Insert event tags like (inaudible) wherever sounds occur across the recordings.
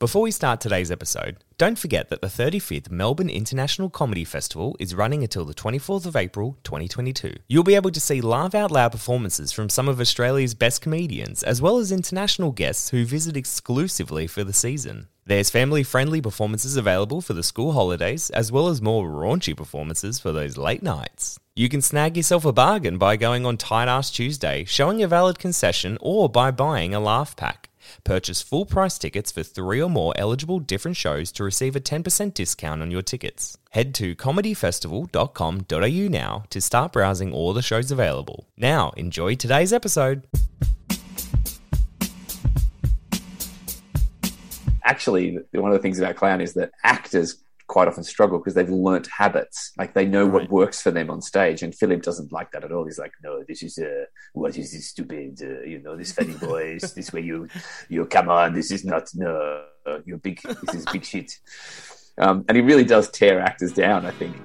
Before we start today's episode, don't forget that the 35th Melbourne International Comedy Festival is running until the 24th of April 2022. You'll be able to see laugh out loud performances from some of Australia's best comedians, as well as international guests who visit exclusively for the season. There's family friendly performances available for the school holidays, as well as more raunchy performances for those late nights. You can snag yourself a bargain by going on Tight Ass Tuesday, showing a valid concession, or by buying a laugh pack. Purchase full price tickets for three or more eligible different shows to receive a 10% discount on your tickets. Head to comedyfestival.com.au now to start browsing all the shows available. Now, enjoy today's episode. actually one of the things about clown is that actors quite often struggle because they've learnt habits. Like they know what works for them on stage. And philip doesn't like that at all. He's like no this is uh what is this stupid uh, you know this funny voice? This way you you come on this is not no you're big this is big shit. Um, and he really does tear actors down i think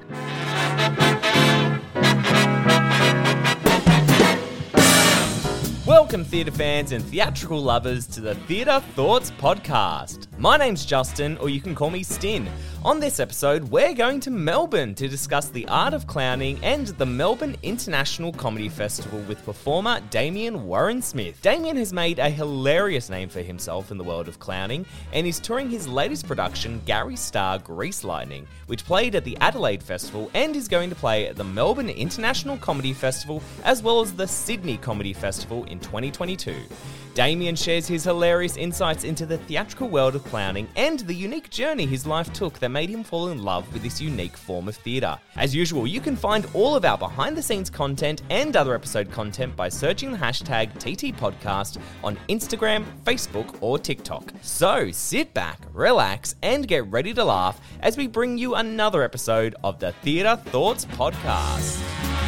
Welcome, theatre fans and theatrical lovers, to the Theatre Thoughts Podcast. My name's Justin, or you can call me Stin. On this episode, we're going to Melbourne to discuss the art of clowning and the Melbourne International Comedy Festival with performer Damien Warren Smith. Damien has made a hilarious name for himself in the world of clowning and is touring his latest production, Garry Starr Greece Lightning, which played at the Adelaide Festival and is going to play at the Melbourne International Comedy Festival as well as the Sydney Comedy Festival in 2022. Damien shares his hilarious insights into the theatrical world of clowning and the unique journey his life took that made him fall in love with this unique form of theatre. As usual, you can find all of our behind the scenes content and other episode content by searching the hashtag TT Podcast on Instagram, Facebook, or TikTok. So sit back, relax, and get ready to laugh as we bring you another episode of the Theatre Thoughts Podcast.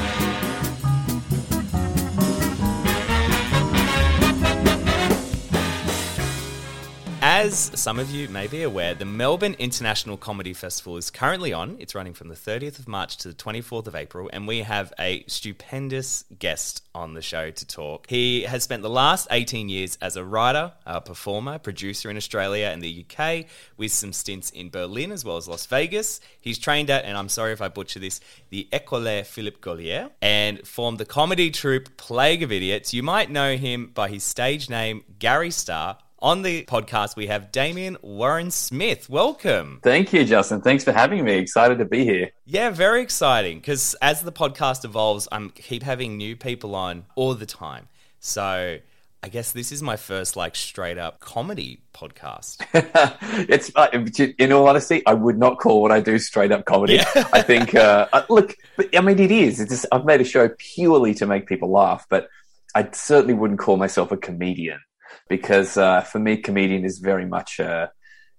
As some of you may be aware, the Melbourne International Comedy Festival is currently on. It's running from the 30th of March to the 24th of April, and we have a stupendous guest on the show to talk. He has spent the last 18 years as a writer, a performer, producer in Australia and the UK, with some stints in Berlin as well as Las Vegas. He's trained at, and I'm sorry if I butcher this, the École Philippe Gaulier, and formed the comedy troupe Plague of Idiots. You might know him by his stage name, Garry Starr. On the podcast, we have Damien Warren Smith. Welcome. thank you justin thanks for having me excited to be here Yeah, very exciting because as the podcast evolves, I'm keep having new people on all the time. So I guess this is my first like straight up comedy podcast. (laughs) it's uh, in all honesty, I would not call what I do straight up comedy. Yeah. I think, uh, uh, look, but, I mean, it is. It's just, I've made a show purely to make people laugh, but I certainly wouldn't call myself a comedian because uh, for me, comedian is very much. Uh,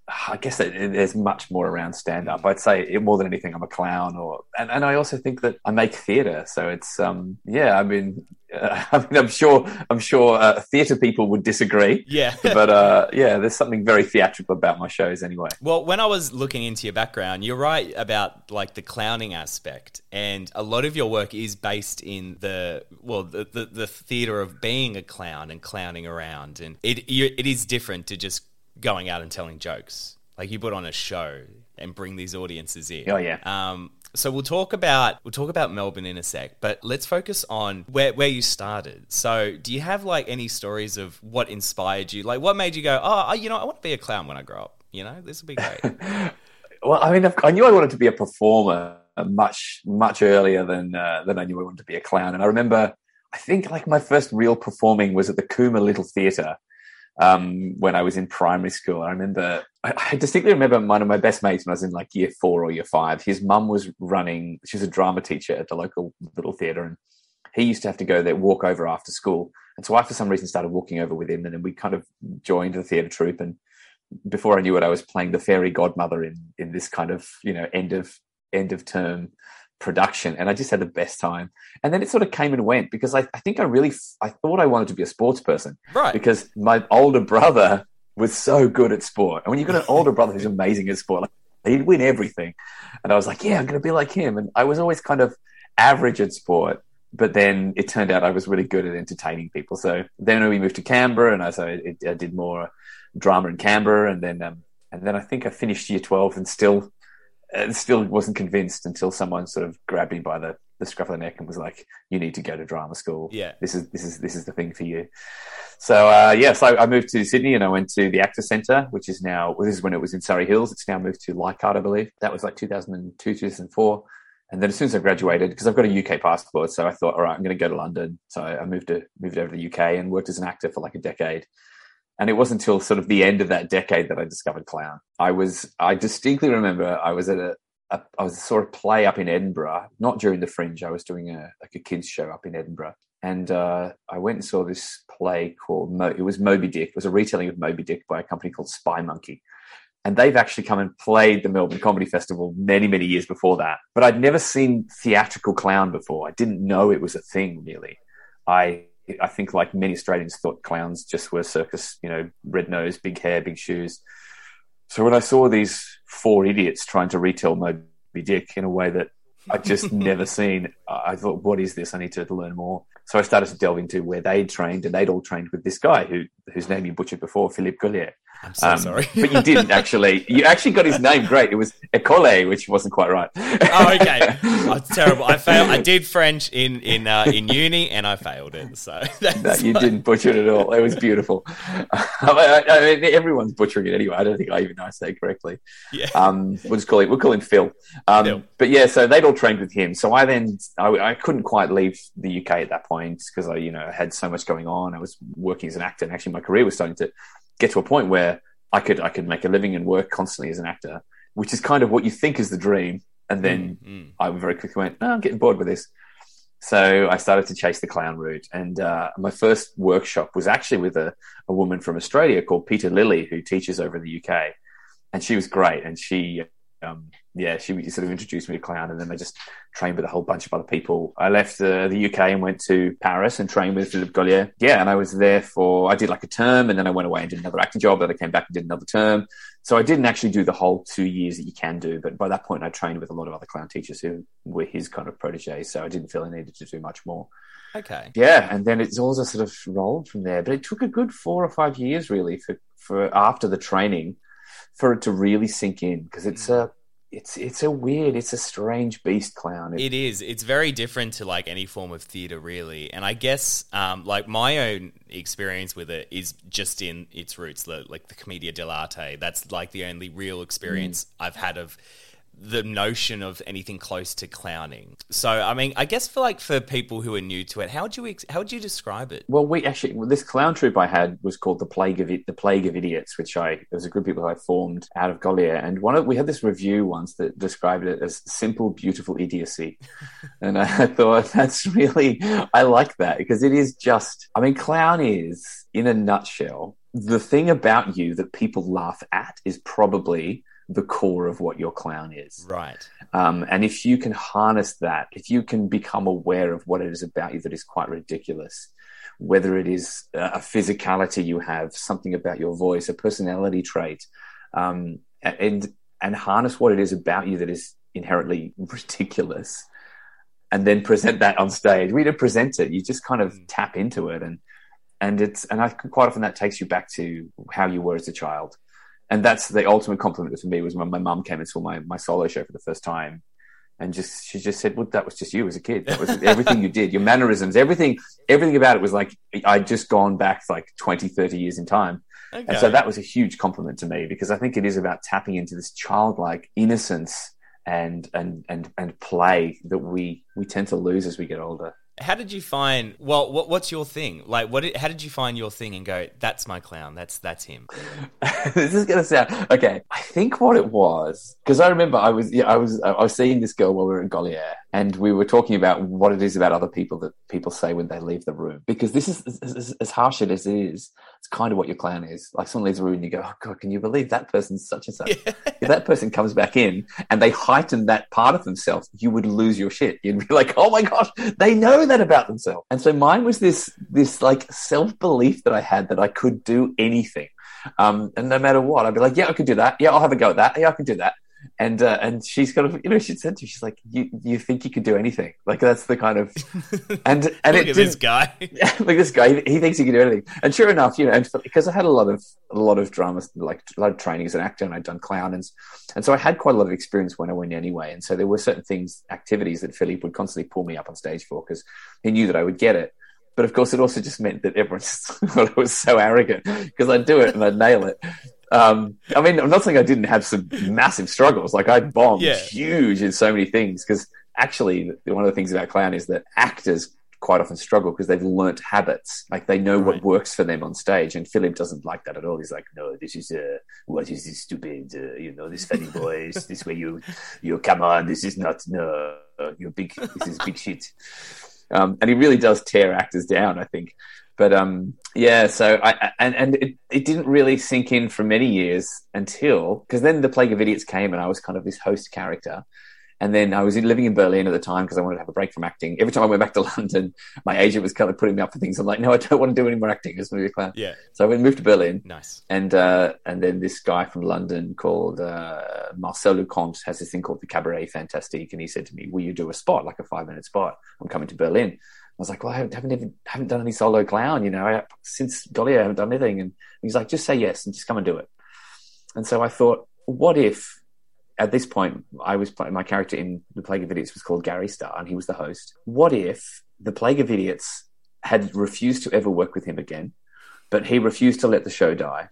I guess there's much more around stand up. I'd say it, more than anything, I'm a clown, or and, and I also think that I make theatre. So it's um yeah. I mean, uh, (laughs) I mean, I'm sure I'm sure uh, theatre people would disagree. Yeah. (laughs) but uh, yeah, there's something very theatrical about my shows anyway. Well, when I was looking into your background, you're right about like the clowning aspect, and a lot of your work is based in the well, the the, the theater of being a clown and clowning around, and it you, it is different to just going out and telling jokes. Like you put on a show and bring these audiences in. Oh, yeah. Um, So we'll talk about we'll talk about Melbourne in a sec, but let's focus on where where you started. So, do you have like any stories of what inspired you? Like, what made you go, oh, you know, I want to be a clown when I grow up. You know, this would be great. (laughs) well, I mean, I knew I wanted to be a performer much much earlier than uh, than I knew I wanted to be a clown, and I remember. I think like my first real performing was at the Cooma Little Theatre um, when I was in primary school. I remember, I, distinctly remember one of my best mates when I was in like year four or year five. His mum was running, she was a drama teacher at the local little theatre, and he used to have to go there, walk over after school. And so I, for some reason, started walking over with him, and then we kind of joined the theatre troupe. And before I knew it, I was playing the fairy godmother in in this kind of you know end of end of term production and I just had the best time. And then it sort of came and went because I, I think I really, I thought I wanted to be a sports person. Right. Because my older brother was so good at sport. And when you've got an older brother who's amazing at sport, like, he'd win everything. And I was like, yeah, I'm going to be like him. And I was always kind of average at sport. But then it turned out I was really good at entertaining people. So then we moved to Canberra and I, so I, I did more drama in Canberra. And then, um, and then I think I finished year 12 and still and still wasn't convinced until someone sort of grabbed me by the, the scruff of the neck and was like, "You need to go to drama school. Yeah, this is this is this is the thing for you." So uh, yeah, so I moved to Sydney and I went to the Actor Centre, which is now well, this is when it was in Surry Hills. It's now moved to Leichhardt, I believe. That was like 2002, 2004. And then as soon as I graduated, because I've got a UK passport, so I thought, all right, I'm going to go to London. So I moved to moved over to the UK and worked as an actor for like a decade. And it wasn't until sort of the end of that decade that I discovered clown. I was, I distinctly remember I was at a, a I was sort of play up in Edinburgh, not during the Fringe. I was doing a like a kids show up in Edinburgh, and uh, I went and saw this play called Mo- it was Moby Dick. It was a retelling of Moby Dick by a company called Spymonkey, and they've actually come and played the Melbourne Comedy Festival many many years before that. But I'd never seen theatrical clown before. I didn't know it was a thing really. I I think like many Australians thought clowns just were circus, you know, red nose, big hair, big shoes. So when I saw these four idiots trying to retell Moby Dick in a way that I'd just (laughs) never seen, I thought, what is this? I need to learn more. So I started to delve into where they'd trained, and they'd all trained with this guy who whose name you butchered before, Philippe Gaulier. I'm so um, sorry. but you didn't actually. You actually got his name great. It was Ecole, which wasn't quite right. oh, okay. (laughs) Oh, terrible. I failed. I did French in in uh, in uni, and I failed it. So (laughs) no, you didn't butcher it at all. It was beautiful. (laughs) I, I mean, everyone's butchering it anyway. I don't think I even know I say it correctly. Yeah. Um, we'll just call it. We'll call him Phil. Um, Phil. But yeah, so they'd all trained with him. So I then I, I couldn't quite leave the UK at that point because I you know had so much going on. I was working as an actor, and actually my career was starting to get to a point where I could I could make a living and work constantly as an actor, which is kind of what you think is the dream. And then mm-hmm. I very quickly went, oh, I'm getting bored with this. So I started to chase the clown route. And uh, my first workshop was actually with a, a woman from Australia called Peta Lily, who teaches over in the UK. And she was great. And she um, yeah, she sort of introduced me to clown, and then I just trained with a whole bunch of other people. I left uh, the UK and went to Paris and trained with Philippe Gaulier. Yeah, and I was there for I did like a term, and then I went away and did another acting job. Then I came back and did another term. So I didn't actually do the whole two years that you can do, but by that point I trained with a lot of other clown teachers who were his kind of proteges. So I didn't feel I needed to do much more. Okay. Yeah, and then it's all just sort of rolled from there. But it took a good four or five years really for for after the training for it to really sink in because it's mm. a it's it's a weird, it's a strange beast clown. It is. It's very different to like any form of theater, really. And I guess, um, like my own experience with it is just in its roots, like the commedia dell'arte. That's like the only real experience mm. I've had of the notion of anything close to clowning. So, I mean, I guess for like for people who are new to it, how would you how would you describe it? Well, we actually well, this clown troupe I had was called the Plague of it, the Plague of Idiots, which I it was a group of people I formed out of Gaulier, and one of we had this review once that described it as simple, beautiful idiocy, (laughs) and I thought that's really I like that because it is just I mean, clown is in a nutshell the thing about you that people laugh at is probably the core of what your clown is. Right. Um, and if you can harness that, if you can become aware of what it is about you that is quite ridiculous, whether it is a physicality you have, something about your voice, a personality trait, um, and and harness what it is about you that is inherently (laughs) ridiculous, and then present that on stage. We don't present it; you just kind of mm. tap into it, and and it's and I quite often that takes you back to how you were as a child and that's the ultimate compliment for me was when my mum came and saw my, my solo show for the first time and just she just said, "Well, that was just you as a kid. That was (laughs) everything you did. Your mannerisms, everything, everything about it was like I'd just gone back like 20, 30 years in time." Okay. And so that was a huge compliment to me because I think it is about tapping into this childlike innocence and and and and play that we we tend to lose as we get older. How did you find? Well, what, what's your thing? Like, what? How did you find your thing and go? That's my clown. That's that's him. (laughs) this is gonna sound okay. I think what it was because I remember I was yeah, I was I was seeing this girl while we were in Gaulier, and we were talking about what it is about other people that people say when they leave the room. Because this is as, as, harsh as it is, it's kind of what your clown is. Like someone leaves the room and you go, "Oh God, can you believe that person's such and such?" (laughs) If that person comes back in and they heighten that part of themselves, you would lose your shit. You'd be like, "Oh my gosh, they know that about themselves." And so mine was this this like self belief that I had that I could do anything. Um, and no matter what, I'd be like, yeah, I could do that. Yeah, I'll have a go at that. Yeah, I can do that. And uh, and she's kind of, you know, she said to me, she's like, you you think you could do anything? Like that's the kind of, (laughs) and and Look it at this guy. (laughs) like this guy, he, he thinks he can do anything. And sure enough, you know, and because I had a lot of a lot of dramas like a lot of training as an actor, and I'd done clown, and, and so I had quite a lot of experience when I went anyway. And so there were certain things, activities that Philippe would constantly pull me up on stage for because he knew that I would get it. But of course, it also just meant that everyone just (laughs) thought I was so arrogant because I'd do it and I'd nail it. Um, I mean, I'm not saying I didn't have some massive struggles. Like I bombed Yeah. huge in so many things because actually, one of the things about clown is that actors quite often struggle because they've learnt habits. Like they know Right. what works for them on stage. And Philip doesn't like that at all. He's like, no, this is, uh, what is this stupid, uh, you know, this funny (laughs) voice, this way you, you come on, this is not, no, you're big, this is big shit. (laughs) Um, and he really does tear actors down, I think. But um, yeah, so I and and it, it didn't really sink in for many years until because then the Plague of Idiots came and I was kind of this host character, and then I was living in Berlin at the time because I wanted to have a break from acting. Every time I went back to (laughs) London, my agent was kind of putting me up for things. I'm like, no, I don't want to do any more acting. I just want to be clown. Yeah, So I went moved to Berlin, nice. and uh, and then this guy from London called uh, Marcel Lucont has this thing called the Cabaret Fantastique, and he said to me, "Will you do a spot, like a five minute spot? I'm coming to Berlin." I was like, "Well, I haven't haven't, even, haven't done any solo clown, you know, I, since Gaulier, I haven't done anything." And he's like, "Just say yes and just come and do it." And so I thought, what if at this point I was playing my character in the Plague of Idiots was called Garry Starr, and he was the host. What if the Plague of Idiots had refused to ever work with him again, but he refused to let the show die,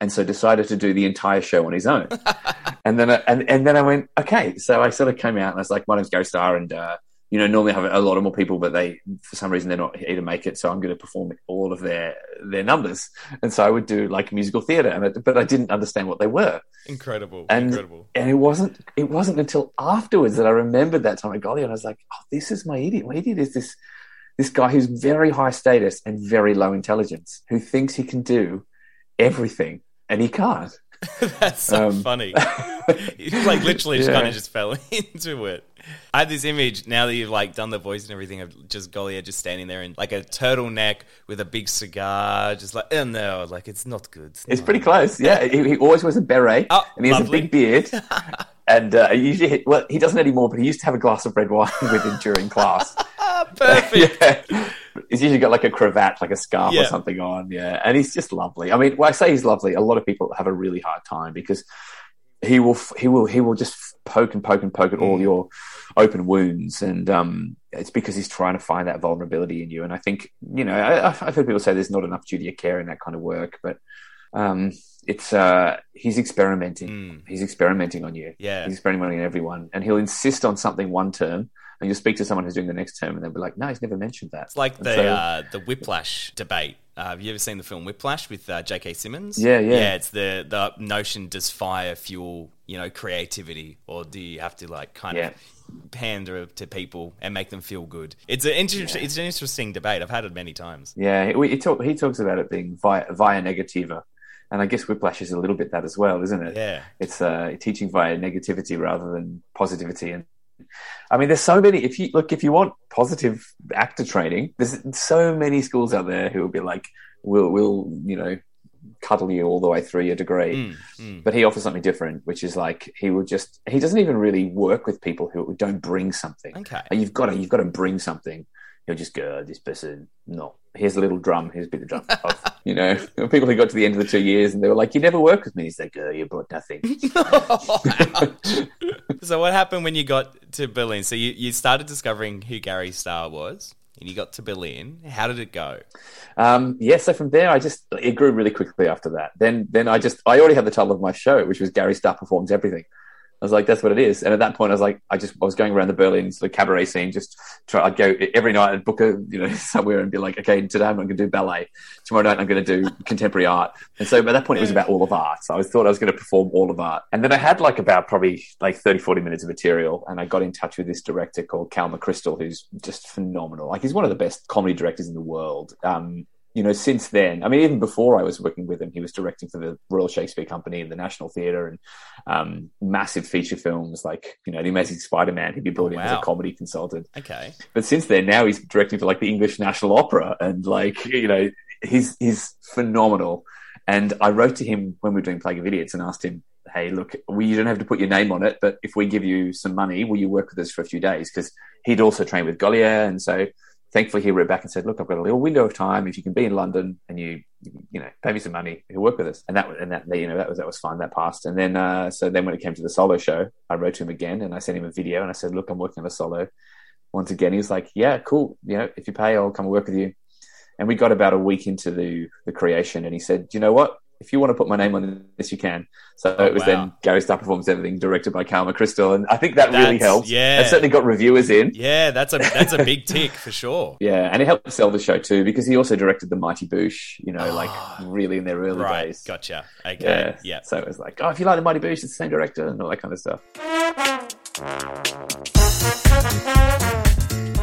and so decided to do the entire show on his own. (laughs) and then, I, and and then I went, okay. So I sort of came out and I was like, my name's Garry Starr, and uh, you know, normally I have a lot of more people, but they for some reason they're not here to make it, so I'm going to perform all of their their numbers. And so I would do like musical theatre, and it, but I didn't understand what they were Incredible, and incredible. and it wasn't it wasn't until afterwards that I remembered that time at Gaulier. And I was like, oh, this is my idiot. My idiot is this this guy who's very high status and very low intelligence, who thinks he can do everything and he can't. (laughs) That's so Um, funny. (laughs) Like literally just Yeah. kind of just fell (laughs) into it. I had this image now that you've like done the voice and everything of just Gaulier just standing there in like a turtleneck with a big cigar, just like oh no, like it's not good. It's pretty close. Yeah, he, he always wears a beret Oh, and he has lovely. a big beard. and uh, he usually, well, he doesn't anymore, but he used to have a glass of red wine with him during class. Perfect. yeah. He's usually got like a cravat, like a scarf Yeah. or something on. Yeah. And he's just lovely. I mean, when I say he's lovely, a lot of people have a really hard time because he will, he will, he will just poke and poke and poke at all Mm. your open wounds. And, um, it's because he's trying to find that vulnerability in you. And I think, you know, I, I've I've heard people say there's not enough duty of care in that kind of work, but, um, it's, uh, he's experimenting. Mm. He's experimenting on you. Yeah. He's experimenting on everyone. And he'll insist on something one term and you'll speak to someone who's doing the next term and they'll be like, no, he's never mentioned that. It's like And the so- uh, the Whiplash debate. Uh, have you ever seen the film Whiplash with uh, J.K. Simmons? Yeah, yeah. Yeah, it's the the notion: does fire fuel you know creativity, or do you have to like kind Yeah. of pander to people and make them feel good? It's an interesting it's an interesting debate. I've had it many times. Yeah, he, he, talk, he talks about it being via, via negativa. And I guess Whiplash is a little bit that as well, isn't it? Yeah. It's uh, teaching via negativity rather than positivity. And I mean, there's so many. If you look, if you want positive actor training, there's so many schools out there who will be like, "We'll, we'll, you know, cuddle you all the way through your degree." Mm, mm. But he offers something different, which is like he will just he doesn't even really work with people who don't bring something. Okay. You've got to you've got to bring something. He'll just go, "Oh, this person, no. Here's a little drum. Here's a bit of drum. (laughs) Off. You know, people who got to the end of the two years and they were like, "You never work with me." He's like, "Oh, you brought nothing." (laughs) (laughs) So what happened when you got to Berlin? So you, you started discovering who Garry Starr was, and you got to Berlin. How did it go? Um, yeah, so from there, I just it grew really quickly after that. Then, then I just I already had the title of my show, which was Garry Starr performs everything. I was like, that's what it is. And at that point, I was like, I just I was going around the Berlin sort of cabaret scene, just try. I'd go every night and book a you know (laughs) somewhere and be like, okay, today I'm going to do ballet. Tomorrow night I'm going to do contemporary art. And so at that point, it was about all of art. So I thought I was going to perform all of art. And then I had like about probably like 30, 40 minutes of material, and I got in touch with this director called Cal McCrystal, who's just phenomenal. Like he's one of the best comedy directors in the world. Um, you know, since then, I mean, even before I was working with him, he was directing for the Royal Shakespeare Company and the National Theatre and um, massive feature films like, you know, The Amazing Spider Man. He'd be brought in as a comedy consultant. Okay. But since then, now he's directing for like the English National Opera and like, you know, he's, he's phenomenal. And I wrote to him when we were doing Plague of Idiots and asked him, hey, look, we you don't have to put your name on it, but if we give you some money, will you work with us for a few days? Because he'd also trained with Gaulier. And so thankfully he wrote back and said, look, I've got a little window of time. If you can be in London and you, you know, pay me some money, you'll work with us. And that, and that, you know, that was, that was fine. That passed. And then, uh, so then when it came to the solo show, I wrote to him again and I sent him a video and I said, look, I'm working on a solo. Once again, he was like, yeah, cool. You know, if you pay, I'll come and work with you. And we got about a week into the, the creation and he said, you know what? If you want to put my name on this, you can. So it was wow. then Garry Starr Performs Everything, directed by Cal McCrystal. And I think that really helped. yeah. It certainly got reviewers in. Yeah, that's a that's a big (laughs) tick for sure. Yeah, and it helped sell the show too because he also directed the Mighty Boosh, you know, like really in their early Ah, Right, days. gotcha. Okay, Yeah. yeah. So it was like, oh, if you like the Mighty Boosh, it's the same director and all that kind of stuff.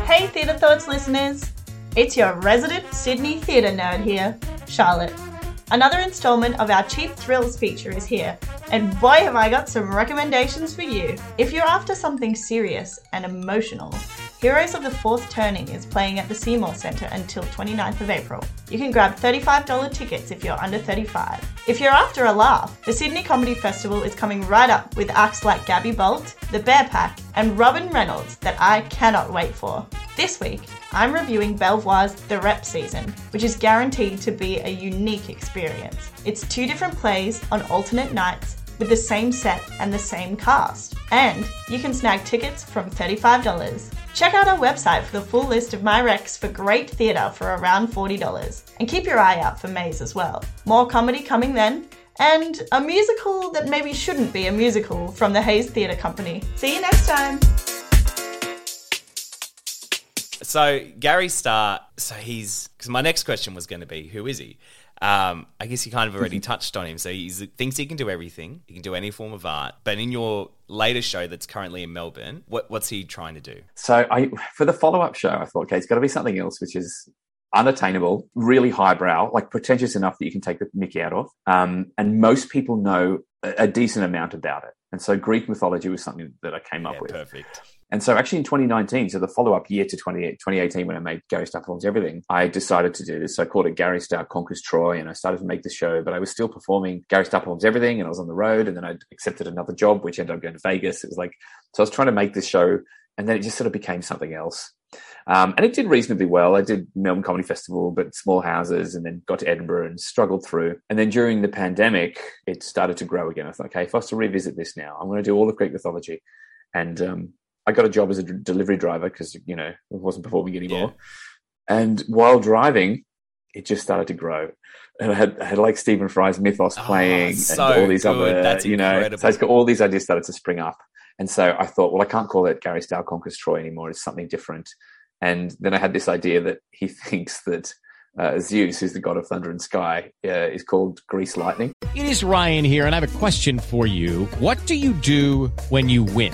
Hey, Theatre Thoughts listeners! It's your resident Sydney theatre nerd here, Charlotte. Another installment of our Cheap Thrills feature is here, and boy have I got some recommendations for you. If you're after something serious and emotional, Heroes of the Fourth Turning is playing at the Seymour Centre until 29th of April. You can grab $35 tickets if you're under 35. If you're after a laugh, the Sydney Comedy Festival is coming right up with acts like Gabbi Bolt, The Bear Pack, and Robin Reynolds that I cannot wait for. This week, I'm reviewing Belvoir's The Rep Season, which is guaranteed to be a unique experience. It's two different plays on alternate nights with the same set and the same cast. And you can snag tickets from $35. Check out our website for the full list of my recs for great theatre for around $40. And keep your eye out for Maze as well. More comedy coming then, and a musical that maybe shouldn't be a musical from the Hayes Theatre Company. See you next time! So Garry Starr, so he's because my next question was going to be who is he? Um, I guess you kind of already (laughs) touched on him. So he thinks he can do everything. He can do any form of art. But in your latest show that's currently in Melbourne, what, what's he trying to do? So I, for the follow-up show, I thought, okay, it's got to be something else, which is unattainable, really highbrow, like pretentious enough that you can take the mickey out of. Um, and most people know a, a decent amount about it. And so Greek mythology was something that I came up with. perfect. And so actually in 2019, so the follow-up year to 20, 2018 when I made Garry Starr Performs Everything, I decided to do this. So I called it Garry Starr Conquers Troy and I started to make the show, but I was still performing Garry Starr Performs Everything and I was on the road and then I accepted another job, which ended up going to Vegas. It was like, so I was trying to make this show and then it just sort of became something else. Um, and it did reasonably well. I did Melbourne Comedy Festival, but small houses, and then got to Edinburgh and struggled through. And then during the pandemic, it started to grow again. I thought, okay, if I was to revisit this now, I'm going to do all of Greek mythology. And um, I got a job as a d- delivery driver because, you know, I wasn't performing anymore. And while driving, it just started to grow. And I had, I had like Stephen Fry's Mythos Oh, playing so and all these good. other, That's you know, incredible. so it's got all these ideas started to spring up. And so I thought, well, I can't call it Garry Starr Conquers Troy anymore. It's something different. And then I had this idea that he (laughs) thinks that uh, Zeus, who's the god of thunder and sky, uh, is called Grease Lightning. It is Ryan here, and I have a question for you. What do you do when you win?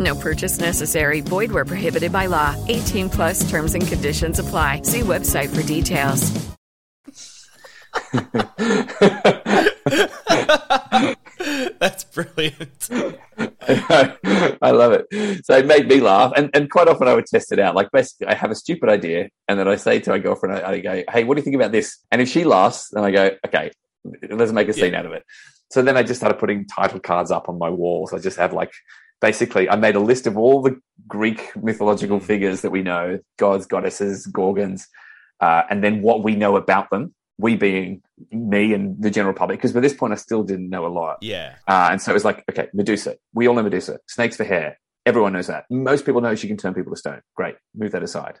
No purchase necessary. Void where prohibited by law. 18 plus terms and conditions apply. See website for details. (laughs) That's brilliant. (laughs) I love it. So it made me laugh, and, and quite often I would test it out. Like basically, I have a stupid idea, and then I say to my girlfriend, I, I go, "Hey, what do you think about this?" And if she laughs, then I go, "Okay, let's make a scene Yeah. out of it." So then I just started putting title cards up on my walls. I just have like basically I made a list of all the Greek mythological figures that we know, gods, goddesses, gorgons, uh, and then what we know about them. We being me and the general public, because by this point I still didn't know a lot. Yeah. Uh, and so it was like, okay, Medusa. We all know Medusa. Snakes for hair. Everyone knows that. Most people know she can turn people to stone. Great. Move that aside.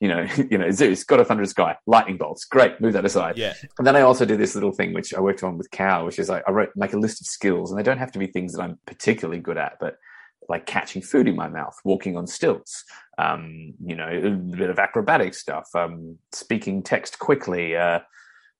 You know, (laughs) you know, Zeus, God of Thunder and Sky, lightning bolts. Great. Move that aside. Yeah. And then I also did this little thing which I worked on with Cal, which is like I wrote like a list of skills, and they don't have to be things that I'm particularly good at, but like catching food in my mouth, walking on stilts, um, you know, a bit of acrobatic stuff, um, speaking text quickly, uh,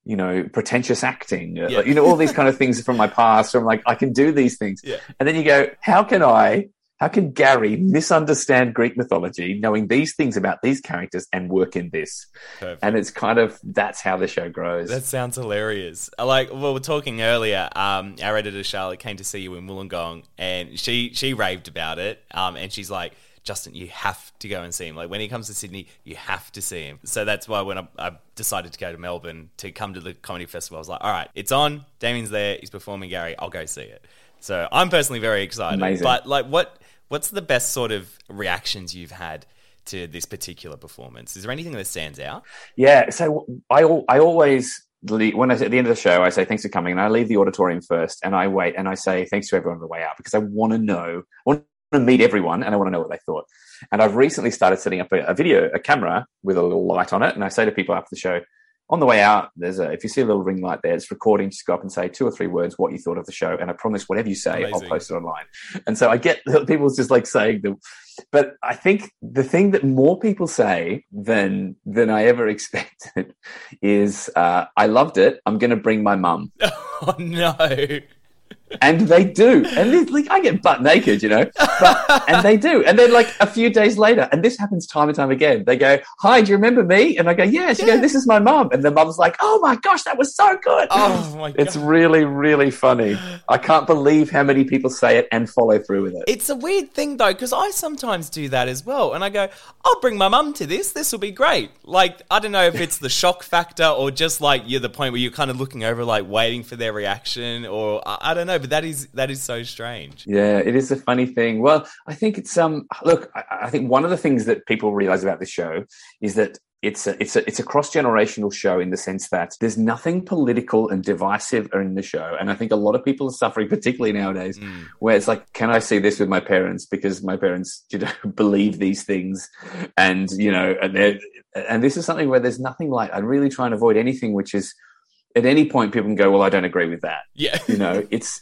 you know, pretentious acting, uh, you know, all these (laughs) kind of things from my past. So I'm like, I can do these things. Yeah. And then you go, how can I, how can Garry misunderstand Greek mythology, knowing these things about these characters and work in this? Perfect. And it's kind of, that's how the show grows. That sounds hilarious. Like, well, we were talking earlier. Um, our editor Charlotte came to see you in Wollongong, and she she raved about it. Um, and she's like, Justin, you have to go and see him. Like when he comes to Sydney, you have to see him. So that's why when I, I decided to go to Melbourne to come to the comedy festival, I was like, all right, it's on. Damien's there. He's performing Garry. I'll go see it. So I'm personally very excited. Amazing. But like, what what's the best sort of reactions you've had to this particular performance? Is there anything that stands out? Yeah, so I I always when I at the end of the show I say thanks for coming, and I leave the auditorium first, and I wait and I say thanks to everyone on the way out because I want to know, I want to meet everyone, and I want to know what they thought. And I've recently started setting up a, a video, a camera with a little light on it, and I say to people after the show. On the way out, there's a if you see a little ring light there, it's recording. Just go up and say two or three words what you thought of the show, and I promise whatever you say, I'll post it online. And so I get (laughs) people just like saying the but I think the thing that more people say than than I ever (laughs) expected is uh, I loved it. I'm going to bring my mum, (laughs) Oh no. And they do. And like I get butt naked, you know, but, and they do. And then like a few days later, and this happens time and time again. They go, "Hi, do you remember me?" And I go, "Yeah." She goes, "This is my mum," and the mum's like, "Oh my gosh, that was so good." Oh (laughs) my god. It's really, really funny. I can't believe how many people say it and follow through with it. It's a weird thing though, because I sometimes do that as well, and I go, "I'll bring my mum to this. This will be great." Like I don't know if it's the shock factor or just like you're the point where you're kind of looking over, like waiting for their reaction, or I, I don't know. But that is that is so strange. Yeah, it is a funny thing. Well, I think it's um. Look, I, I think one of the things that people realize about this show is that it's a it's a it's a cross generational show in the sense that there's nothing political and divisive in the show, and I think a lot of people are suffering, particularly nowadays, where it's like, can I see this with my parents because my parents you know (laughs) believe these things, and you know, and they're and this is something where there's nothing like I really try and avoid anything which is at any point people can go, well, I don't agree with that Yeah. you know it's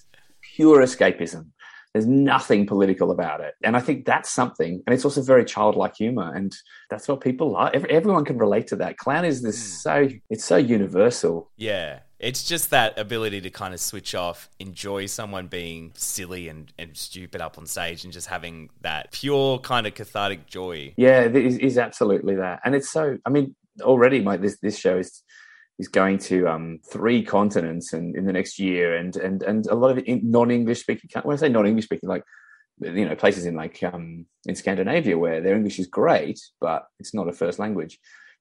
pure escapism. There's nothing political about it. And i think that's something and it's also very childlike humor and that's what people like. Every, everyone can relate to that. Clown is this mm. so it's so universal. Yeah. It's just that ability to kind of switch off, enjoy someone being silly and, and stupid up on stage, and just having that pure kind of cathartic joy. yeah it is, is absolutely that. And it's so i mean already my this this show is is going to um, three continents and in the next year, and and and a lot of non-English speaking. When I say non-English speaking, like you know, places in like um, in Scandinavia where their English is great, but it's not a first language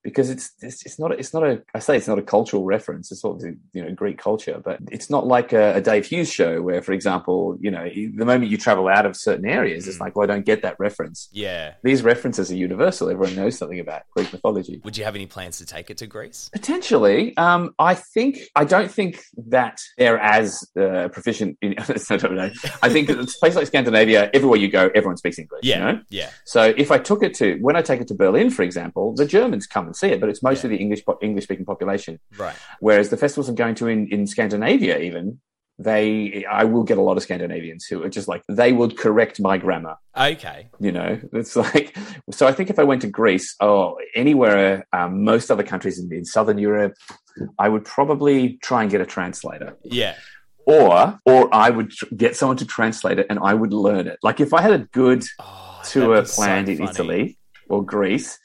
because it's it's, it's not it's not a I say it's not a cultural reference. It's of you know Greek culture, but it's not like a, a Dave Hughes show where, for example, you know, the moment you travel out of certain areas, it's like, well, I don't get that reference. Yeah. These references are universal. Everyone knows something about Greek mythology. Would you have any plans to take it to Greece? Potentially, um, I think I don't think that they're as uh, proficient. In, (laughs) I don't know. I think that it's a place like Scandinavia, everywhere you go, everyone speaks English. Yeah. You know? Yeah. So if I took it to when I take it to Berlin, for example, the Germans come and see it, but it's mostly the English English speaking population. Right. Whereas the festivals I'm going to in, in Scandinavia, even they I will get a lot of Scandinavians who are just like they would correct my grammar. Okay. You know, it's like so. I think if I went to Greece or anywhere, um, most other countries in, in Southern Europe, I would probably try and get a translator. Yeah. Or, or I would tr- get someone to translate it, and I would learn it. Like if I had a good tour that'd so planned in. Italy or Greece,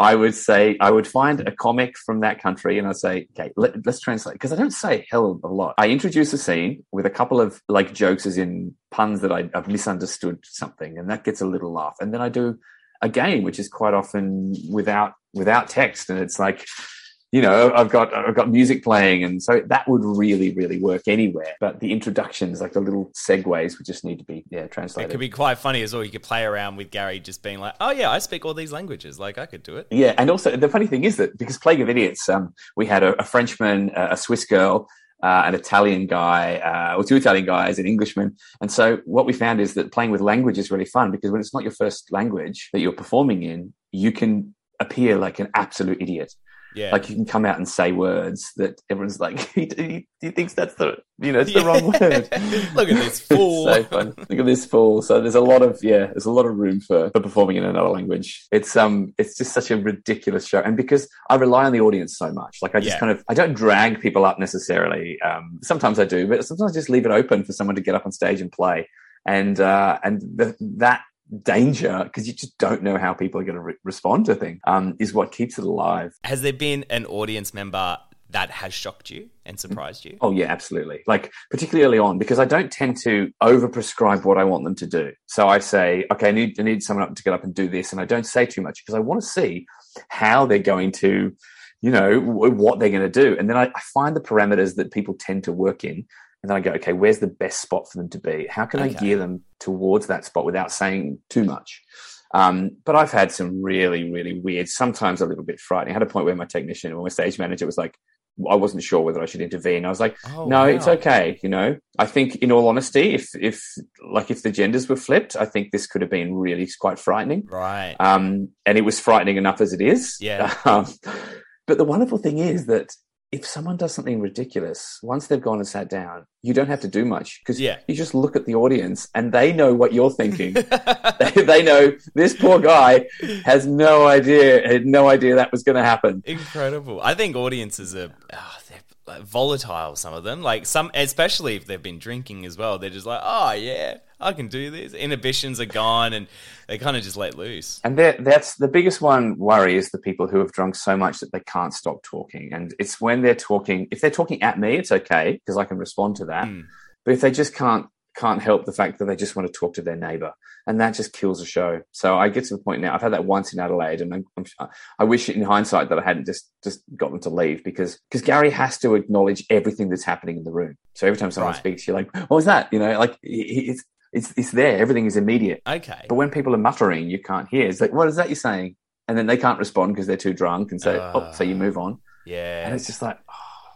I would say I would find a comic from that country and I'd say, okay, let, us translate because I don't say hell a lot. I introduce a scene with a couple of like jokes as in puns that I, I've misunderstood something, and that gets a little laugh. And then I do a game, which is quite often without without text, and it's like. You know, I've got I've got music playing, and so that would really, really work anywhere. But the introductions, like the little segues, would just need to be yeah translated. It could be quite funny as well. You could play around with Garry just being like, oh, yeah, I speak all these languages. Like, I could do it. Yeah, and also the funny thing is that because Plague of Idiots, um, we had a, a Frenchman, a, a Swiss girl, uh, an Italian guy, uh, or two Italian guys, an Englishman, and so what we found is that playing with language is really fun because when it's not your first language that you're performing in, you can appear like an absolute idiot. Yeah. Like you can come out and say words that everyone's like, (laughs) he, he, he thinks that's the, you know, it's the Yeah. wrong word. (laughs) Look at this fool. so fun. Look at this fool. So there's a lot of yeah, there's a lot of room for, for performing in another language. It's um, it's just such a ridiculous show, and because I rely on the audience so much, like I just Yeah. kind of I don't drag people up necessarily. Um, sometimes I do, but sometimes I just leave it open for someone to get up on stage and play, and uh, and the, that danger because you just don't know how people are going to re- respond to things um, is what keeps it alive. Has there been an audience member that has shocked you and surprised you? Oh yeah, absolutely. Like particularly early on, because I don't tend to overprescribe what I want them to do. So I say, okay, I need I need someone up to get up and do this, and I don't say too much because I want to see how they're going to, you know, w- what they're going to do, and then I, I find the parameters that people tend to work in, and then I go, okay, where's the best spot for them to be? How can I gear them towards that spot without saying too much? Um, but I've had some really, really weird, sometimes a little bit frightening. I had a point where my technician or my stage manager was like, I wasn't sure whether I should intervene. I was like, Oh, no, it's okay. You know, I think in all honesty, if, if like if the genders were flipped, I think this could have been really quite frightening. Right. Um, and it was frightening enough as it is. Yeah. (laughs) Um, but the wonderful thing is that if someone does something ridiculous, once they've gone and sat down, you don't have to do much because Yeah. you just look at the audience and they know what you're thinking. (laughs) they, they know this poor guy has no idea, had no idea that was going to happen. Incredible. I think audiences are oh, volatile. Some of them, like some, especially if they've been drinking as well. They're just like, oh yeah, I can do this. Inhibitions are gone, and they kind of just let loose. And that- that's the biggest one worry is the people who have drunk so much that they can't stop talking. And it's when they're talking, if they're talking at me, it's okay because I can respond to that. Hmm. But if they just can't can't help the fact that they just want to talk to their neighbor, and that just kills a show. So I get to the point now. I've had that once in Adelaide, and I'm, I'm, I wish in hindsight that I hadn't just just got them to leave because because Garry has to acknowledge everything that's happening in the room. So every time someone Right. speaks, you're like, "What was that?" You know, like he- he- it's it's there. Everything is immediate. Okay. But when people are muttering, you can't hear. It's like, what is that you're saying? And then they can't respond because they're too drunk, and so oh, so you move on. Yeah. And it's just like,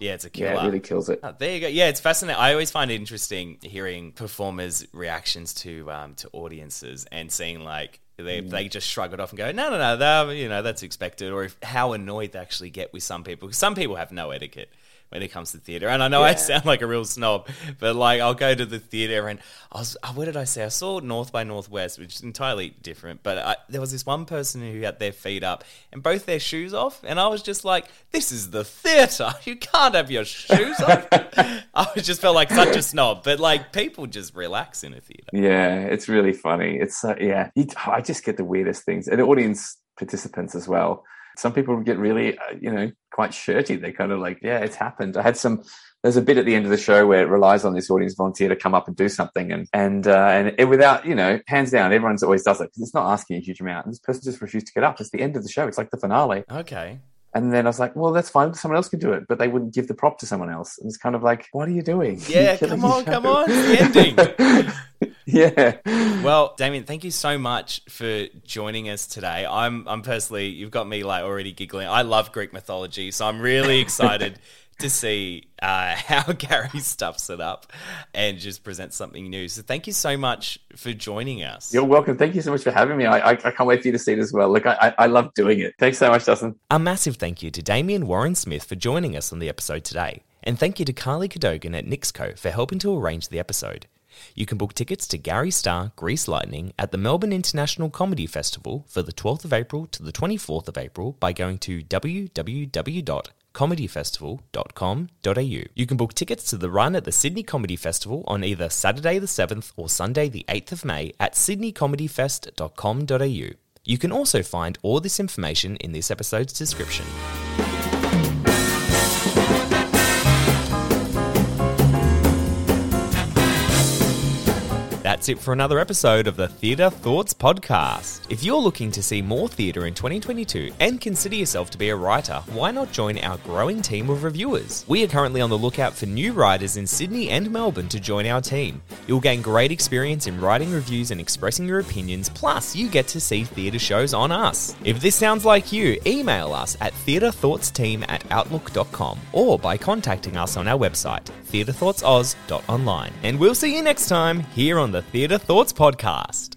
yeah, it's a killer. yeah, it really kills it. Oh, there you go. Yeah, it's fascinating. I always find it interesting hearing performers' reactions to um, to audiences and seeing like they Mm. they just shrug it off and go, no, no, no, that you know that's expected, or if, how annoyed they actually get with some people. some people have no etiquette when it comes to theatre, and I know I sound like a real snob, but like I'll go to the theatre and I was, oh, what did I say? I saw North by Northwest, which is entirely different, but I, there was this one person who had their feet up and both their shoes off, and I was just like, this is the theatre. (laughs) You can't have your shoes off. (laughs) I just felt like such a snob, but like people just relax in a theatre. Yeah, it's really funny. It's uh, yeah, you, I just get the weirdest things, and audience participants as well. Some people get really, uh, you know, quite shirty. They kind of like, yeah, it's happened. I had some. There's a bit at the end of the show where it relies on this audience volunteer to come up and do something, and and uh, and it, without, you know, hands down, everyone's always does it because it's not asking a huge amount. And this person just refused to get up. It's the end of the show. It's like the finale. Okay. And then I was like, well, that's fine. Someone else can do it, but they wouldn't give the prop to someone else. And it's kind of like, what are you doing? Yeah, (laughs) come on, come on, the ending. (laughs) (laughs) yeah. Well, Damien, thank you so much for joining us today. I'm I'm personally you've got me like already giggling. I love Greek mythology, so I'm really (laughs) excited to see uh, (laughs) how Garry stuffs it up and just presents something new. So thank you so much for joining us. You're welcome. Thank you so much for having me. I, I, I can't wait for you to see it as well. Look, I, I, I love doing it. Thanks so much, Justin. A massive thank you to Damien Warren Smith for joining us on the episode today. And thank you to Carly Cadogan at Nixco for helping to arrange the episode. You can book tickets to Garry Starr Greece Lightning at the Melbourne International Comedy Festival for the 12th of April to the 24th of April by going to www.comedyfestival.com.au. You can book tickets to the run at the Sydney Comedy Festival on either Saturday the 7th or Sunday the 8th of May at sydneycomedyfest.com.au. You can also find all this information in this episode's description. That's it for another episode of the Theatre Thoughts Podcast. If you're looking to see more theatre in 2022 and consider yourself to be a writer, why not join our growing team of reviewers? We are currently on the lookout for new writers in Sydney and Melbourne to join our team. You'll gain great experience in writing reviews and expressing your opinions, plus, you get to see theatre shows on us. If this sounds like you, email us at theatrethoughtsteam at outlook.com or by contacting us on our website, theatrethoughtsoz.online. And we'll see you next time here on the Theatre Thoughts Podcast.